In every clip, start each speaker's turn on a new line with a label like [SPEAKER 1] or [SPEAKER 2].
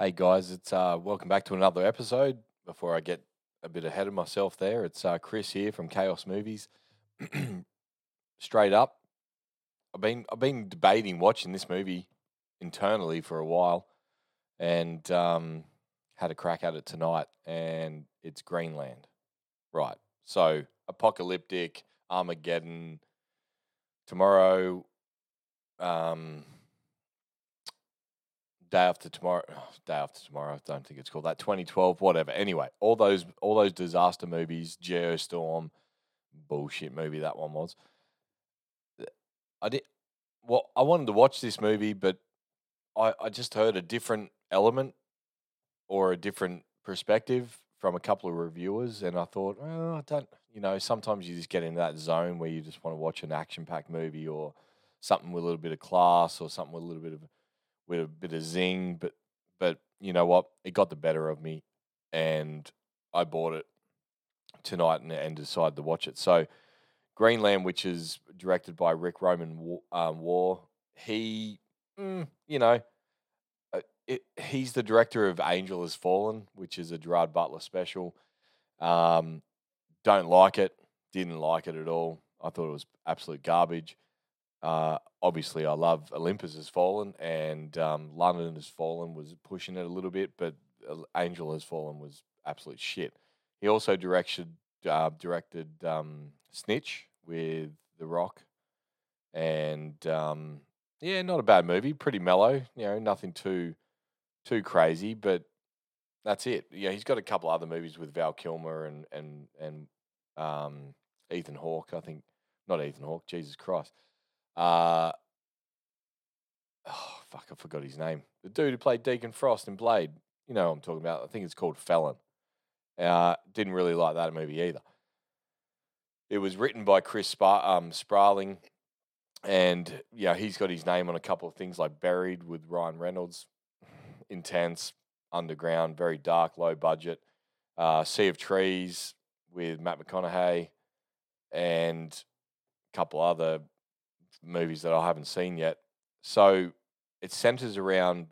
[SPEAKER 1] Hey guys, it's uh welcome back to another episode. Before I get a bit ahead of myself there, it's uh Chris here from Chaos Movies. Straight up, I've been I've been debating watching this movie internally for a while and um had a crack at it tonight and it's Greenland. Right. So, apocalyptic, Armageddon, tomorrow um day after tomorrow day after tomorrow i don't think it's called that 2012 whatever. Anyway all those all those disaster movies geostorm bullshit movie that one was. I did well i wanted to watch this movie but i i just heard a different element or a different perspective from a couple of reviewers and i thought well i don't you know sometimes you just get into that zone where you just want to watch an action packed movie or something with a little bit of class or something with a little bit of with a bit of zing, but but you know what? It got the better of me, and I bought it tonight and, and decided to watch it. So, Greenland, which is directed by Ric Roman um, Waugh, he, mm, you know, uh, it, he's the director of Angel Has Fallen, which is a Gerard Butler special. Um, don't like it. Didn't like it at all. I thought it was absolute garbage. Uh, obviously, I love Olympus Has Fallen and um, London Has Fallen was pushing it a little bit, but Angel Has Fallen was absolute shit. He also directed uh, directed um, Snitch with The Rock, and um, yeah, not a bad movie. Pretty mellow, you know, nothing too too crazy, but that's it. Yeah, he's got a couple other movies with Val Kilmer and and and um, Ethan Hawke. I think not Ethan Hawke. Jesus Christ. Uh, oh, fuck, I forgot his name. The dude who played Deacon Frost in Blade. You know I'm talking about. I think it's called Felon. Uh, didn't really like that movie either. It was written by Chris Sp- um, Sparling, and yeah, he's got his name on a couple of things like Buried with Ryan Reynolds, intense, underground, very dark, low budget. Uh, sea of Trees with Matt McConaughey, and a couple other movies that I haven't seen yet. So it centers around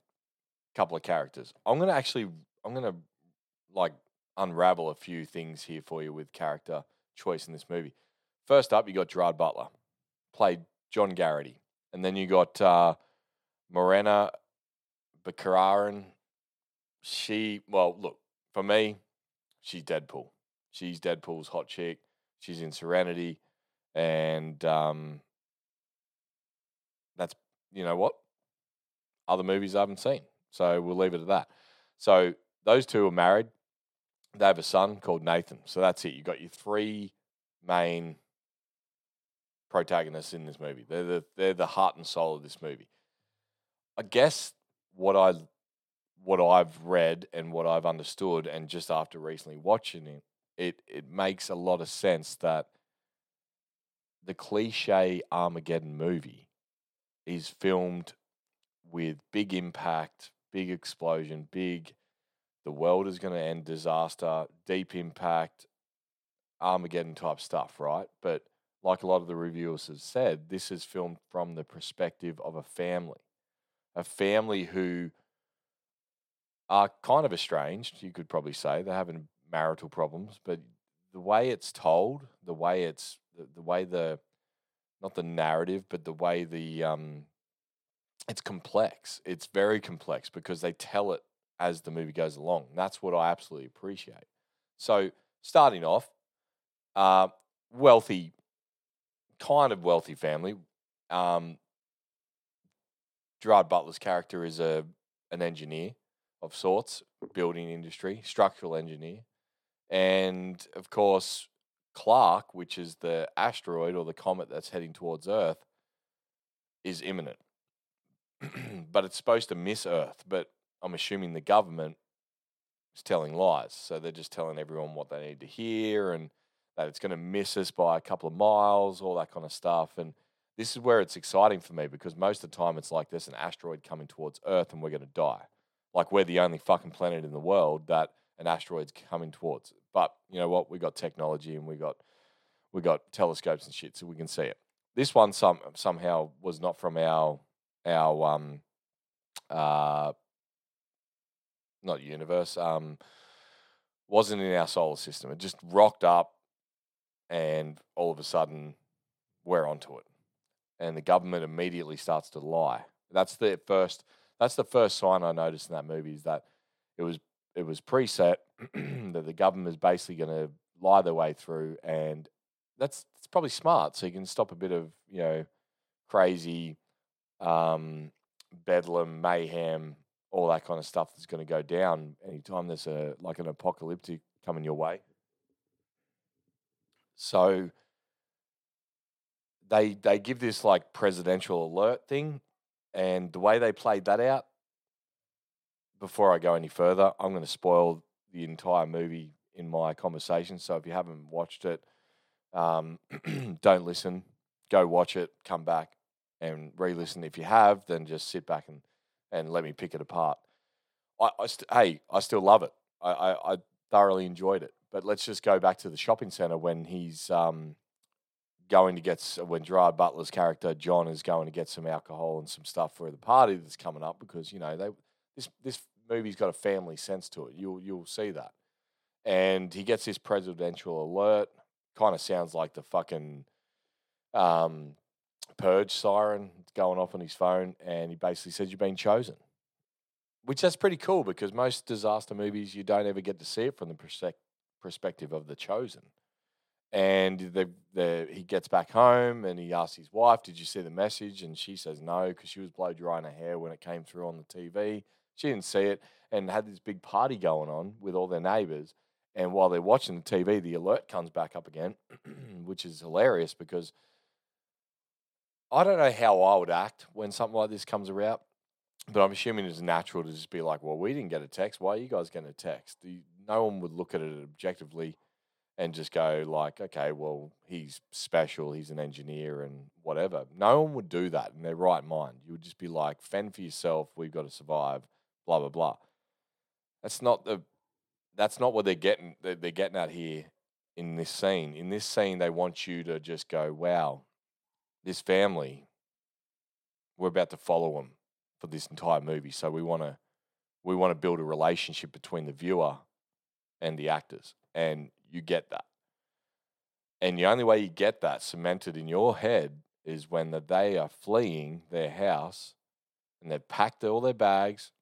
[SPEAKER 1] a couple of characters. I'm gonna actually I'm gonna like unravel a few things here for you with character choice in this movie. First up, you got Gerard Butler, played John Garrity, and then you got uh, Morena Baccarin. She well, look for me, she's Deadpool. She's Deadpool's hot chick. She's in Serenity, and um, you know what other movies I haven't seen. So we'll leave it at that. So those two are married. They have a son called Nathan. So that's it. You've got your three main protagonists in this movie. They're the they're the heart and soul of this movie. I guess what I what I've read and what I've understood, and just after recently watching it, it it makes a lot of sense that the cliche Armageddon movie is filmed with big impact, big explosion, big the world is going to end disaster, deep impact, Armageddon type stuff, right? But like a lot of the reviewers have said, this is filmed from the perspective of a family, a family who are kind of estranged, you could probably say. They're having marital problems, but the way it's told, the way it's the, the way the not the narrative, but the way the um, it's complex. It's very complex because they tell it as the movie goes along. That's what I absolutely appreciate. So starting off, uh, wealthy, kind of wealthy family. Um, Gerard Butler's character is a an engineer of sorts, building industry, structural engineer, and of course Clarke, which is the asteroid or the comet that's heading towards Earth, is imminent. but it's supposed to miss Earth. But I'm assuming the government is telling lies. So they're just telling everyone what they need to hear and that it's going to miss us by a couple of miles, all that kind of stuff. And this is where it's exciting for me because most of the time it's like there's an asteroid coming towards Earth and we're going to die. Like we're the only fucking planet in the world that an asteroid's coming towards. But you know what? We got technology and we got we got telescopes and shit, so we can see it. This one some somehow was not from our our um uh not universe, um, wasn't in our solar system. It just rocked up, and all of a sudden, we're onto it, and the government immediately starts to lie. That's the first. That's the first sign I noticed in that movie is that it was it was preset that the government is basically going to lie their way through, and that's it's probably smart. So you can stop a bit of you know crazy um, bedlam, mayhem, all that kind of stuff that's going to go down anytime there's a like an apocalyptic coming your way. So they they give this like presidential alert thing, and the way they played that out. Before I go any further, I'm going to spoil the entire movie in my conversation. So if you haven't watched it, um, don't listen. Go watch it. Come back and re-listen. If you have, then just sit back and, and let me pick it apart. I, I st- hey, I still love it. I, I, I, thoroughly enjoyed it. But let's just go back to the shopping center when he's um, going to get when Gerard Butler's character John is going to get some alcohol and some stuff for the party that's coming up because you know they this this movie's got a family sense to it. You'll you'll see that. And he gets this presidential alert. Kind of sounds like the fucking um, purge siren going off on his phone, and he basically says you've been chosen. Which that's pretty cool because most disaster movies you don't ever get to see it from the perspective of the chosen. And the, the, he gets back home and he asks his wife, "Did you see the message?" And she says no because she was blow drying her hair when it came through on the TV. She didn't see it and had this big party going on with all their neighbors. And while they're watching the TV, the alert comes back up again, which is hilarious because I don't know how I would act when something like this comes about, but I'm assuming it's natural to just be like, well, we didn't get a text. Why are you guys getting a text? No one would look at it objectively and just go like, okay, well, he's special, he's an engineer and whatever. No one would do that in their right mind. You would just be like, fend for yourself, we've got to survive, blah blah blah. That's not the that's not what they're getting they're, getting at here in this scene. In this scene, they want you to just go, wow, this family, we're about to follow them for this entire movie. So we want to we want to build a relationship between the viewer and the actors, and you get that. And the only way you get that cemented in your head is when the, they are fleeing their house and they've packed all their bags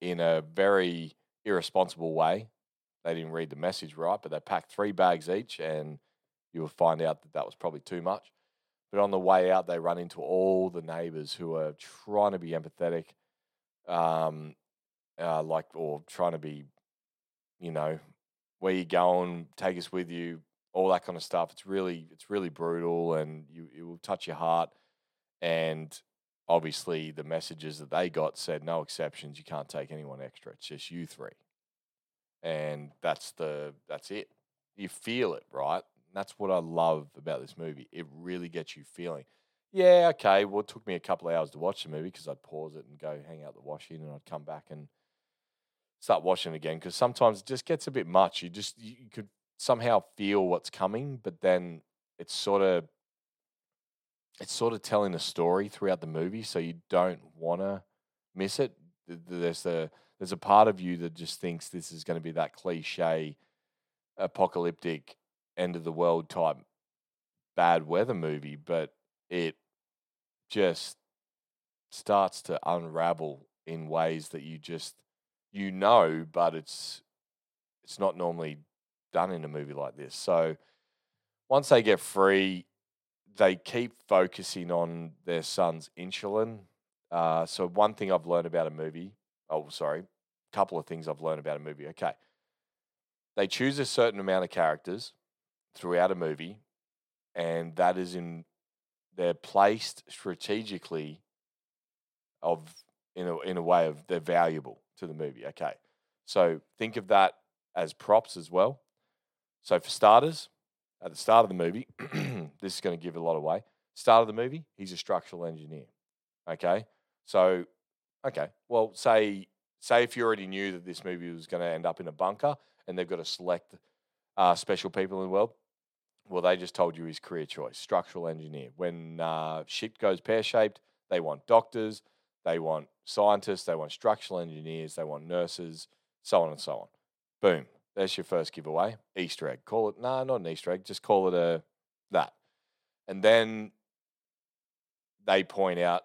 [SPEAKER 1] in a very irresponsible way. They didn't read the message right, but they packed three bags each, and you will find out that that was probably too much. But on the way out, they run into all the neighbors who are trying to be empathetic, um, uh, like or trying to be, you know, where you going, take us with you, all that kind of stuff. It's really it's really brutal, and you it will touch your heart. And obviously, the messages that they got said no exceptions. You can't take anyone extra. It's just you three, and that's the that's it. You feel it, right? That's what I love about this movie. It really gets you feeling. Yeah, okay. Well, it took me a couple of hours to watch the movie because I'd pause it and go hang out the washing, and I'd come back and start watching again because sometimes it just gets a bit much. You just you could somehow feel what's coming, but then it's sort of it's sort of telling a story throughout the movie, so you don't want to miss it. There's a there's a part of you that just thinks this is going to be that cliche apocalyptic end of the world type bad weather movie, but it just starts to unravel in ways that you just you know, but it's it's not normally done in a movie like this. So once they get free, they keep focusing on their son's insulin. Uh, so one thing I've learned about a movie, oh sorry, a couple of things I've learned about a movie. Okay, they choose a certain amount of characters throughout a movie, and that is in they're placed strategically of in a in a way of they're valuable to the movie. Okay, so think of that as props as well. So for starters, at the start of the movie, this is going to give a lot away. Start of the movie, he's a structural engineer. Okay, so okay, well say say if you already knew that this movie was going to end up in a bunker and they've got to select uh, special people in the world, well, they just told you his career choice, structural engineer. When uh, shit goes pear shaped, they want doctors, they want scientists, they want structural engineers, they want nurses, so on and so on. Boom. There's your first giveaway. Easter egg. Call it, nah, not an Easter egg, just call it a that. And then they point out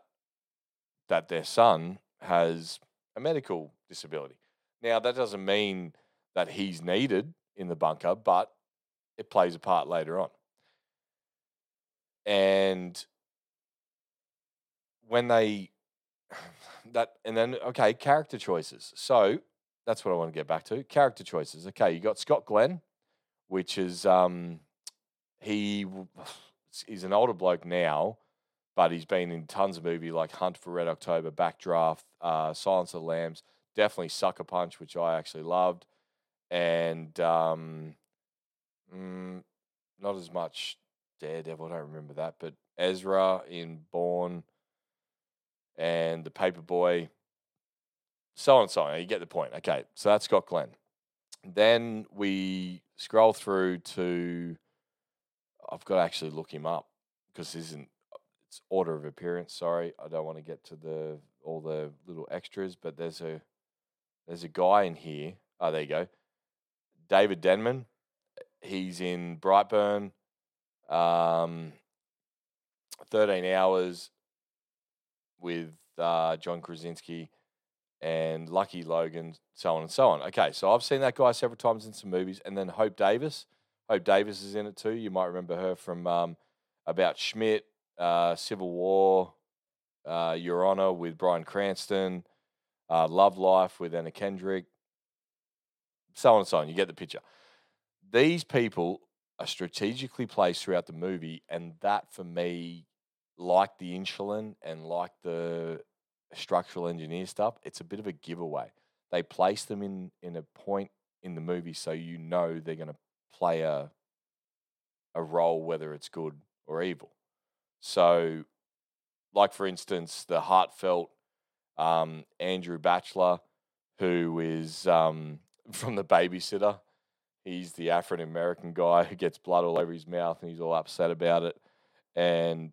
[SPEAKER 1] that their son has a medical disability. Now, that doesn't mean that he's needed in the bunker, but it plays a part later on. And when they that and then okay, character choices. So that's what I want to get back to. Character choices. Okay, you got Scott Glenn, which is um he is an older bloke now, but he's been in tons of movies like Hunt for Red October, Backdraft, uh, Silence of the Lambs, definitely Sucker Punch, which I actually loved, and um, mm, not as much Daredevil. I don't remember that, but Ezra in Bourne and the Paperboy, so on and so on. You get the point. Okay, so that's Scott Glenn. Then we scroll through to. I've got to actually look him up because this isn't it's order of appearance. Sorry, I don't want to get to the all the little extras, but there's a there's a guy in here. Oh, there you go. David Denman. He's in Brightburn. Um, 13 hours with uh, John Krasinski and Lucky Logan, so on and so on. Okay, so I've seen that guy several times in some movies. And then Hope Davis. Hope Davis is in it too. You might remember her from um, About Schmidt, uh, Civil War, uh, Your Honor with Bryan Cranston, uh, Love Life with Anna Kendrick, so on and so on. You get the picture. These people are strategically placed throughout the movie, and that for me, like the insulin and like the structural engineer stuff, it's a bit of a giveaway. They place them in in a point in the movie so you know they're going to play a a role, whether it's good or evil. So, like for instance, the heartfelt um, Andrew Bachelor, who is um, from the babysitter. He's the African American guy who gets blood all over his mouth and he's all upset about it. And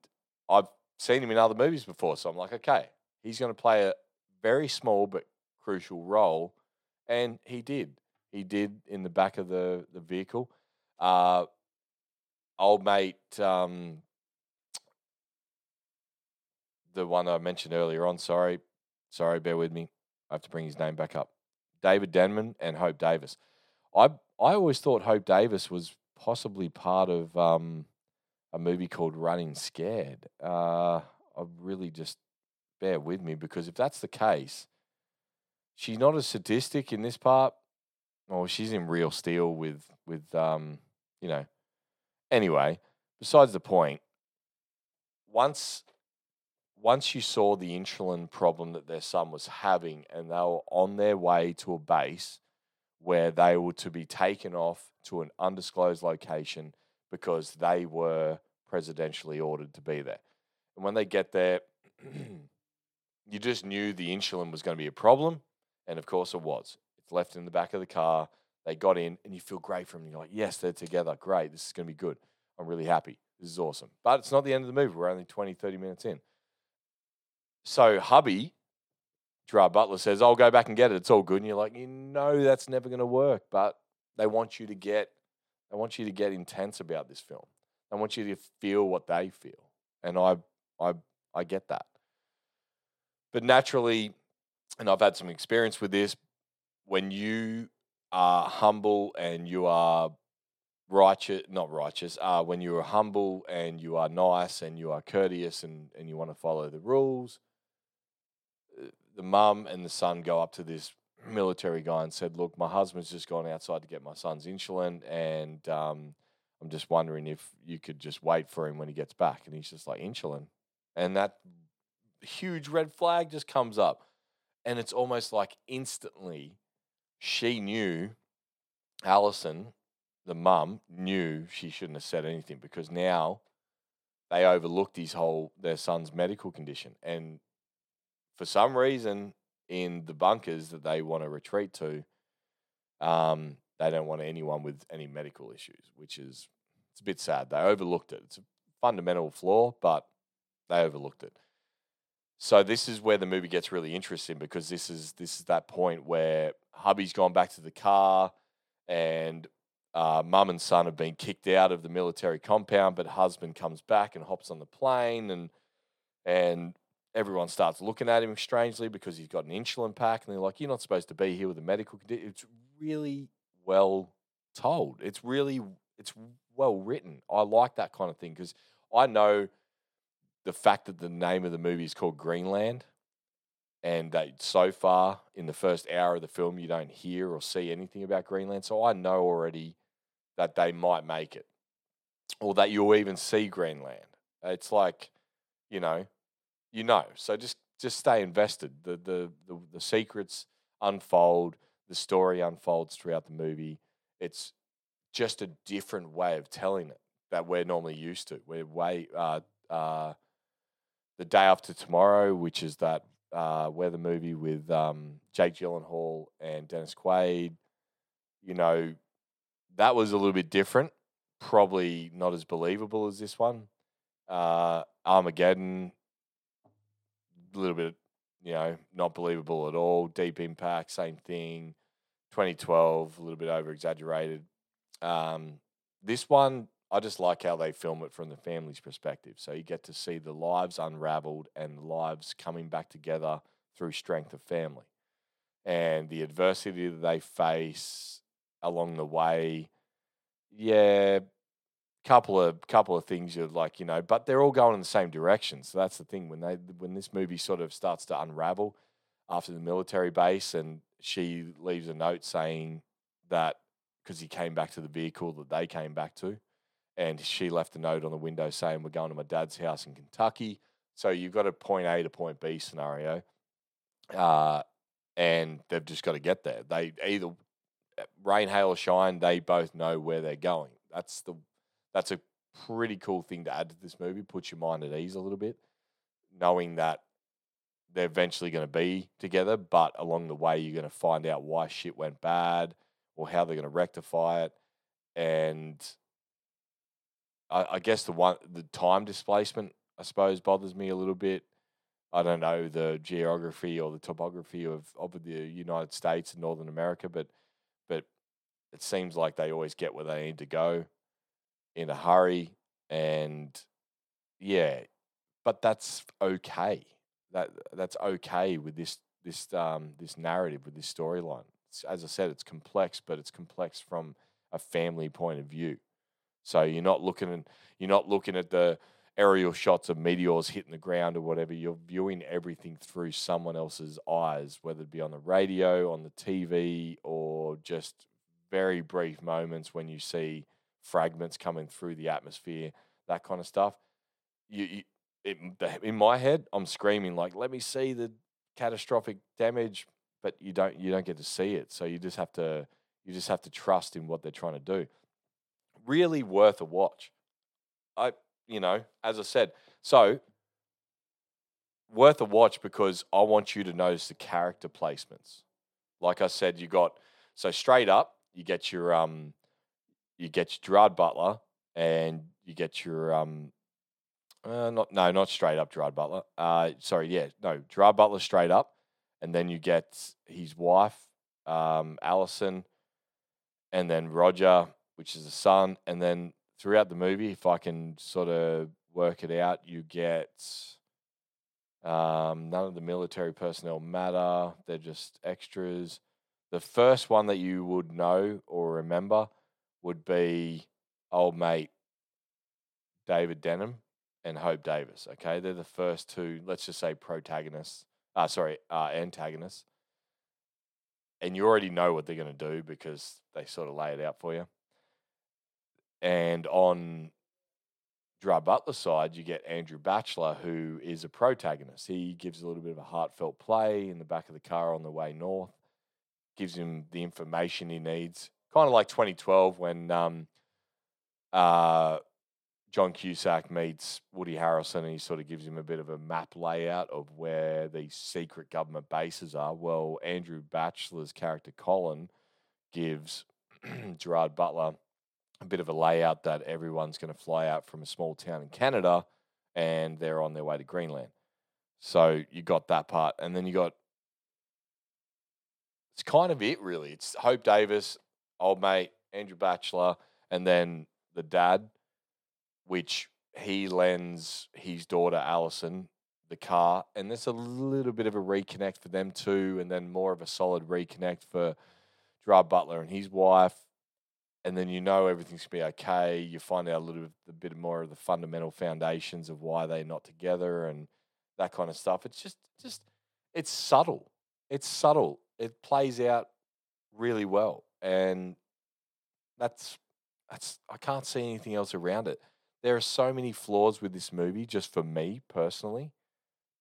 [SPEAKER 1] I've seen him in other movies before, so I'm like, okay, he's going to play a very small but crucial role, and he did. He did in the back of the the vehicle. Uh, old mate, um, the one I mentioned earlier on. Sorry, sorry, bear with me. I have to bring his name back up. David Denman and Hope Davis. I I always thought Hope Davis was possibly part of um, a movie called Running Scared. Uh, I really just bear with me because if that's the case, she's not as sadistic in this part. Or she's in Real Steel with with um, you know. Anyway, besides the point. Once once you saw the insulin problem that their son was having and they were on their way to a base where they were to be taken off to an undisclosed location because they were presidentially ordered to be there. And when they get there, you just knew the insulin was going to be a problem. And of course it was. It's left in the back of the car. They got in and you feel great for them. You're like, yes, they're together. Great. This is going to be good. I'm really happy. This is awesome. But it's not the end of the movie. We're only 20, 30 minutes in. So hubby, Gerard Butler says, I'll go back and get it. It's all good. And you're like, you know that's never going to work. But they want you to get they want you to get intense about this film. They want you to feel what they feel. And I I I get that. But naturally, and I've had some experience with this, when you are humble and you are righteous, not righteous, uh, when you are humble and you are nice and you are courteous and, and you want to follow the rules, the mum and the son go up to this military guy and said, "Look, my husband's just gone outside to get my son's insulin, and um, I'm just wondering if you could just wait for him when he gets back." And he's just like, "Insulin," and that huge red flag just comes up, and it's almost like instantly she knew Allison, the mum, knew she shouldn't have said anything because now they overlooked his whole their son's medical condition and for some reason in the bunkers that they want to retreat to, um, they don't want anyone with any medical issues, which is it's a bit sad. They overlooked it. It's a fundamental flaw, but they overlooked it. So this is where the movie gets really interesting because this is this is that point where hubby's gone back to the car and uh, mum and son have been kicked out of the military compound, but husband comes back and hops on the plane and and everyone starts looking at him strangely because he's got an insulin pack and they're like, You're not supposed to be here with a medical condition. It's really well told. It's really it's well written. I like that kind of thing because I know the fact that the name of the movie is called Greenland, and that so far in the first hour of the film you don't hear or see anything about Greenland. So I know already that they might make it, or that you'll even see Greenland. It's like, you know, you know. So just just stay invested. The the the, the secrets unfold. The story unfolds throughout the movie. It's just a different way of telling it that we're normally used to. We're way uh, uh, the day after tomorrow, which is that uh, weather movie with um, Jake Gyllenhaal and Dennis Quaid. You know, that was a little bit different. Probably not as believable as this one. Uh, Armageddon, a little bit, you know, not believable at all. Deep Impact, same thing. 2012, a little bit over exaggerated. Um, this one, I just like how they film it from the family's perspective. So you get to see the lives unraveled and lives coming back together through strength of family. And the adversity that they face along the way, yeah, couple of couple of things you're like, you know, but they're all going in the same direction. So that's the thing when they when this movie sort of starts to unravel after the military base and she leaves a note saying that because he came back to the vehicle that they came back to and she left a note on the window saying we're going to my dad's house in Kentucky. So you've got a point A to point B scenario, uh, and they've just got to get there. They either eh, rain, hail, or shine. They both know where they're going. That's the that's a pretty cool thing to add to this movie. Puts your mind at ease a little bit, knowing that they're eventually going to be together, but along the way you're going to find out why shit went bad or how they're going to rectify it, and I, I guess the one the time displacement I suppose bothers me a little bit. I don't know the geography or the topography of, of the United States and Northern America, but but it seems like they always get where they need to go in a hurry, and yeah, but that's okay. That that's okay with this this um this narrative with this storyline. As I said, it's complex, but it's complex from a family point of view. So you're not looking you're not looking at the aerial shots of meteors hitting the ground or whatever. You're viewing everything through someone else's eyes, whether it be on the radio, on the TV, or just very brief moments when you see fragments coming through the atmosphere, that kind of stuff. You, you it, in my head, I'm screaming like, "Let me see the catastrophic damage," but you don't you don't get to see it. So you just have to you just have to trust in what they're trying to do really worth a watch. I, you know, as I said, so worth a watch because I want you to notice the character placements. Like I said, you got so straight up, you get your um, you get your Gerard Butler, and you get your um, uh, not no, not straight up Gerard Butler. Uh, sorry, yeah, no, Gerard Butler straight up, and then you get his wife, um, Allison, and then Roger, which is the son, and then throughout the movie, if I can sort of work it out, you get um, none of the military personnel matter; they're just extras. The first one that you would know or remember would be old mate David Denham and Hope Davis. Okay, they're the first two. Let's just say protagonists. Uh, sorry, uh, antagonists. And you already know what they're going to do because they sort of lay it out for you. And on Gerard Butler's side, you get Andrew Bachelor, who is a protagonist. He gives a little bit of a heartfelt play in the back of the car on the way north, gives him the information he needs. Kind of like 2012 when um, uh, John Cusack meets Woody Harrelson and he sort of gives him a bit of a map layout of where these secret government bases are. Well, Andrew Bachelor's character Colin gives Gerard Butler a bit of a layout that everyone's going to fly out from a small town in Canada and they're on their way to Greenland. So you got that part, and then you got it's kind of it really. It's Hope Davis, old mate Andrew Bachelor, and then the dad, which he lends his daughter Allison the car, and there's a little bit of a reconnect for them too, and then more of a solid reconnect for Gerard Butler and his wife. And then you know everything's gonna be okay. You find out a little bit, a bit more of the fundamental foundations of why they're not together and that kind of stuff. It's just, just, it's subtle. It's subtle. It plays out really well, and that's, that's. I can't see anything else around it. There are so many flaws with this movie, just for me personally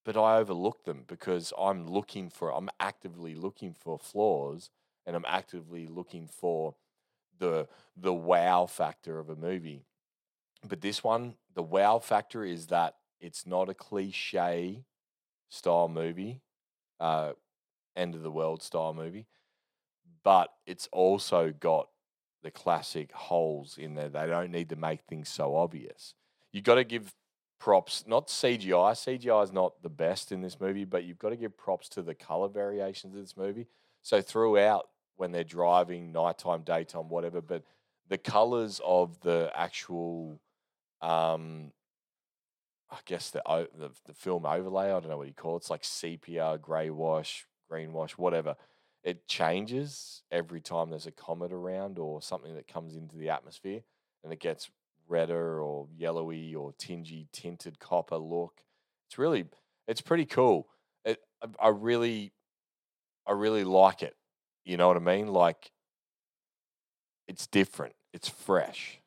[SPEAKER 1] but I overlook them because I'm looking for, I'm actively looking for flaws and I'm actively looking for the the wow factor of a movie. But this one, the wow factor is that it's not a cliche style movie, uh, end of the world style movie, but it's also got the classic holes in there. They don't need to make things so obvious. You got to give props, not CGI. CGI is not the best in this movie, but you've got to give props to the color variations of this movie. So throughout, when they're driving, nighttime, daytime, whatever, but the colors of the actual, um, I guess the, the the film overlay. I don't know what you call it. It's like sepia, grey wash, green wash, whatever. It changes every time there's a comet around or something that comes into the atmosphere, and it gets redder or yellowy or tingy tinted copper look. It's really it's pretty cool. It, I really I really like it. You know what I mean? Like it's different. It's fresh.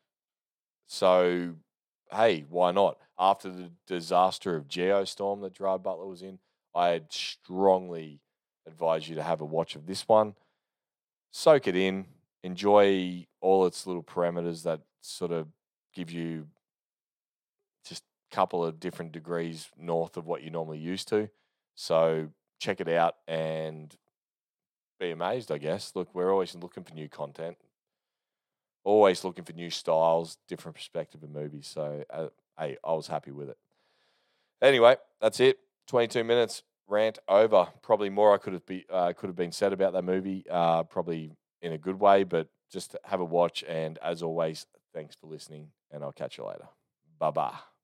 [SPEAKER 1] So hey, why not? After the disaster of Geostorm that Gerard Butler was in, I'd strongly advise you to have a watch of this one. Soak it in, enjoy all its little parameters that sort of give you just a couple of different degrees north of what you're normally used to. So check it out and be amazed, I guess. Look, we're always looking for new content, always looking for new styles, different perspective of movies. So, uh, hey, I was happy with it. Anyway, that's it. 22 minutes rant over. Probably more I could have be uh, could have been said about that movie. Uh, probably in a good way, but just have a watch. And as always, thanks for listening and I'll catch you later. Bye bye.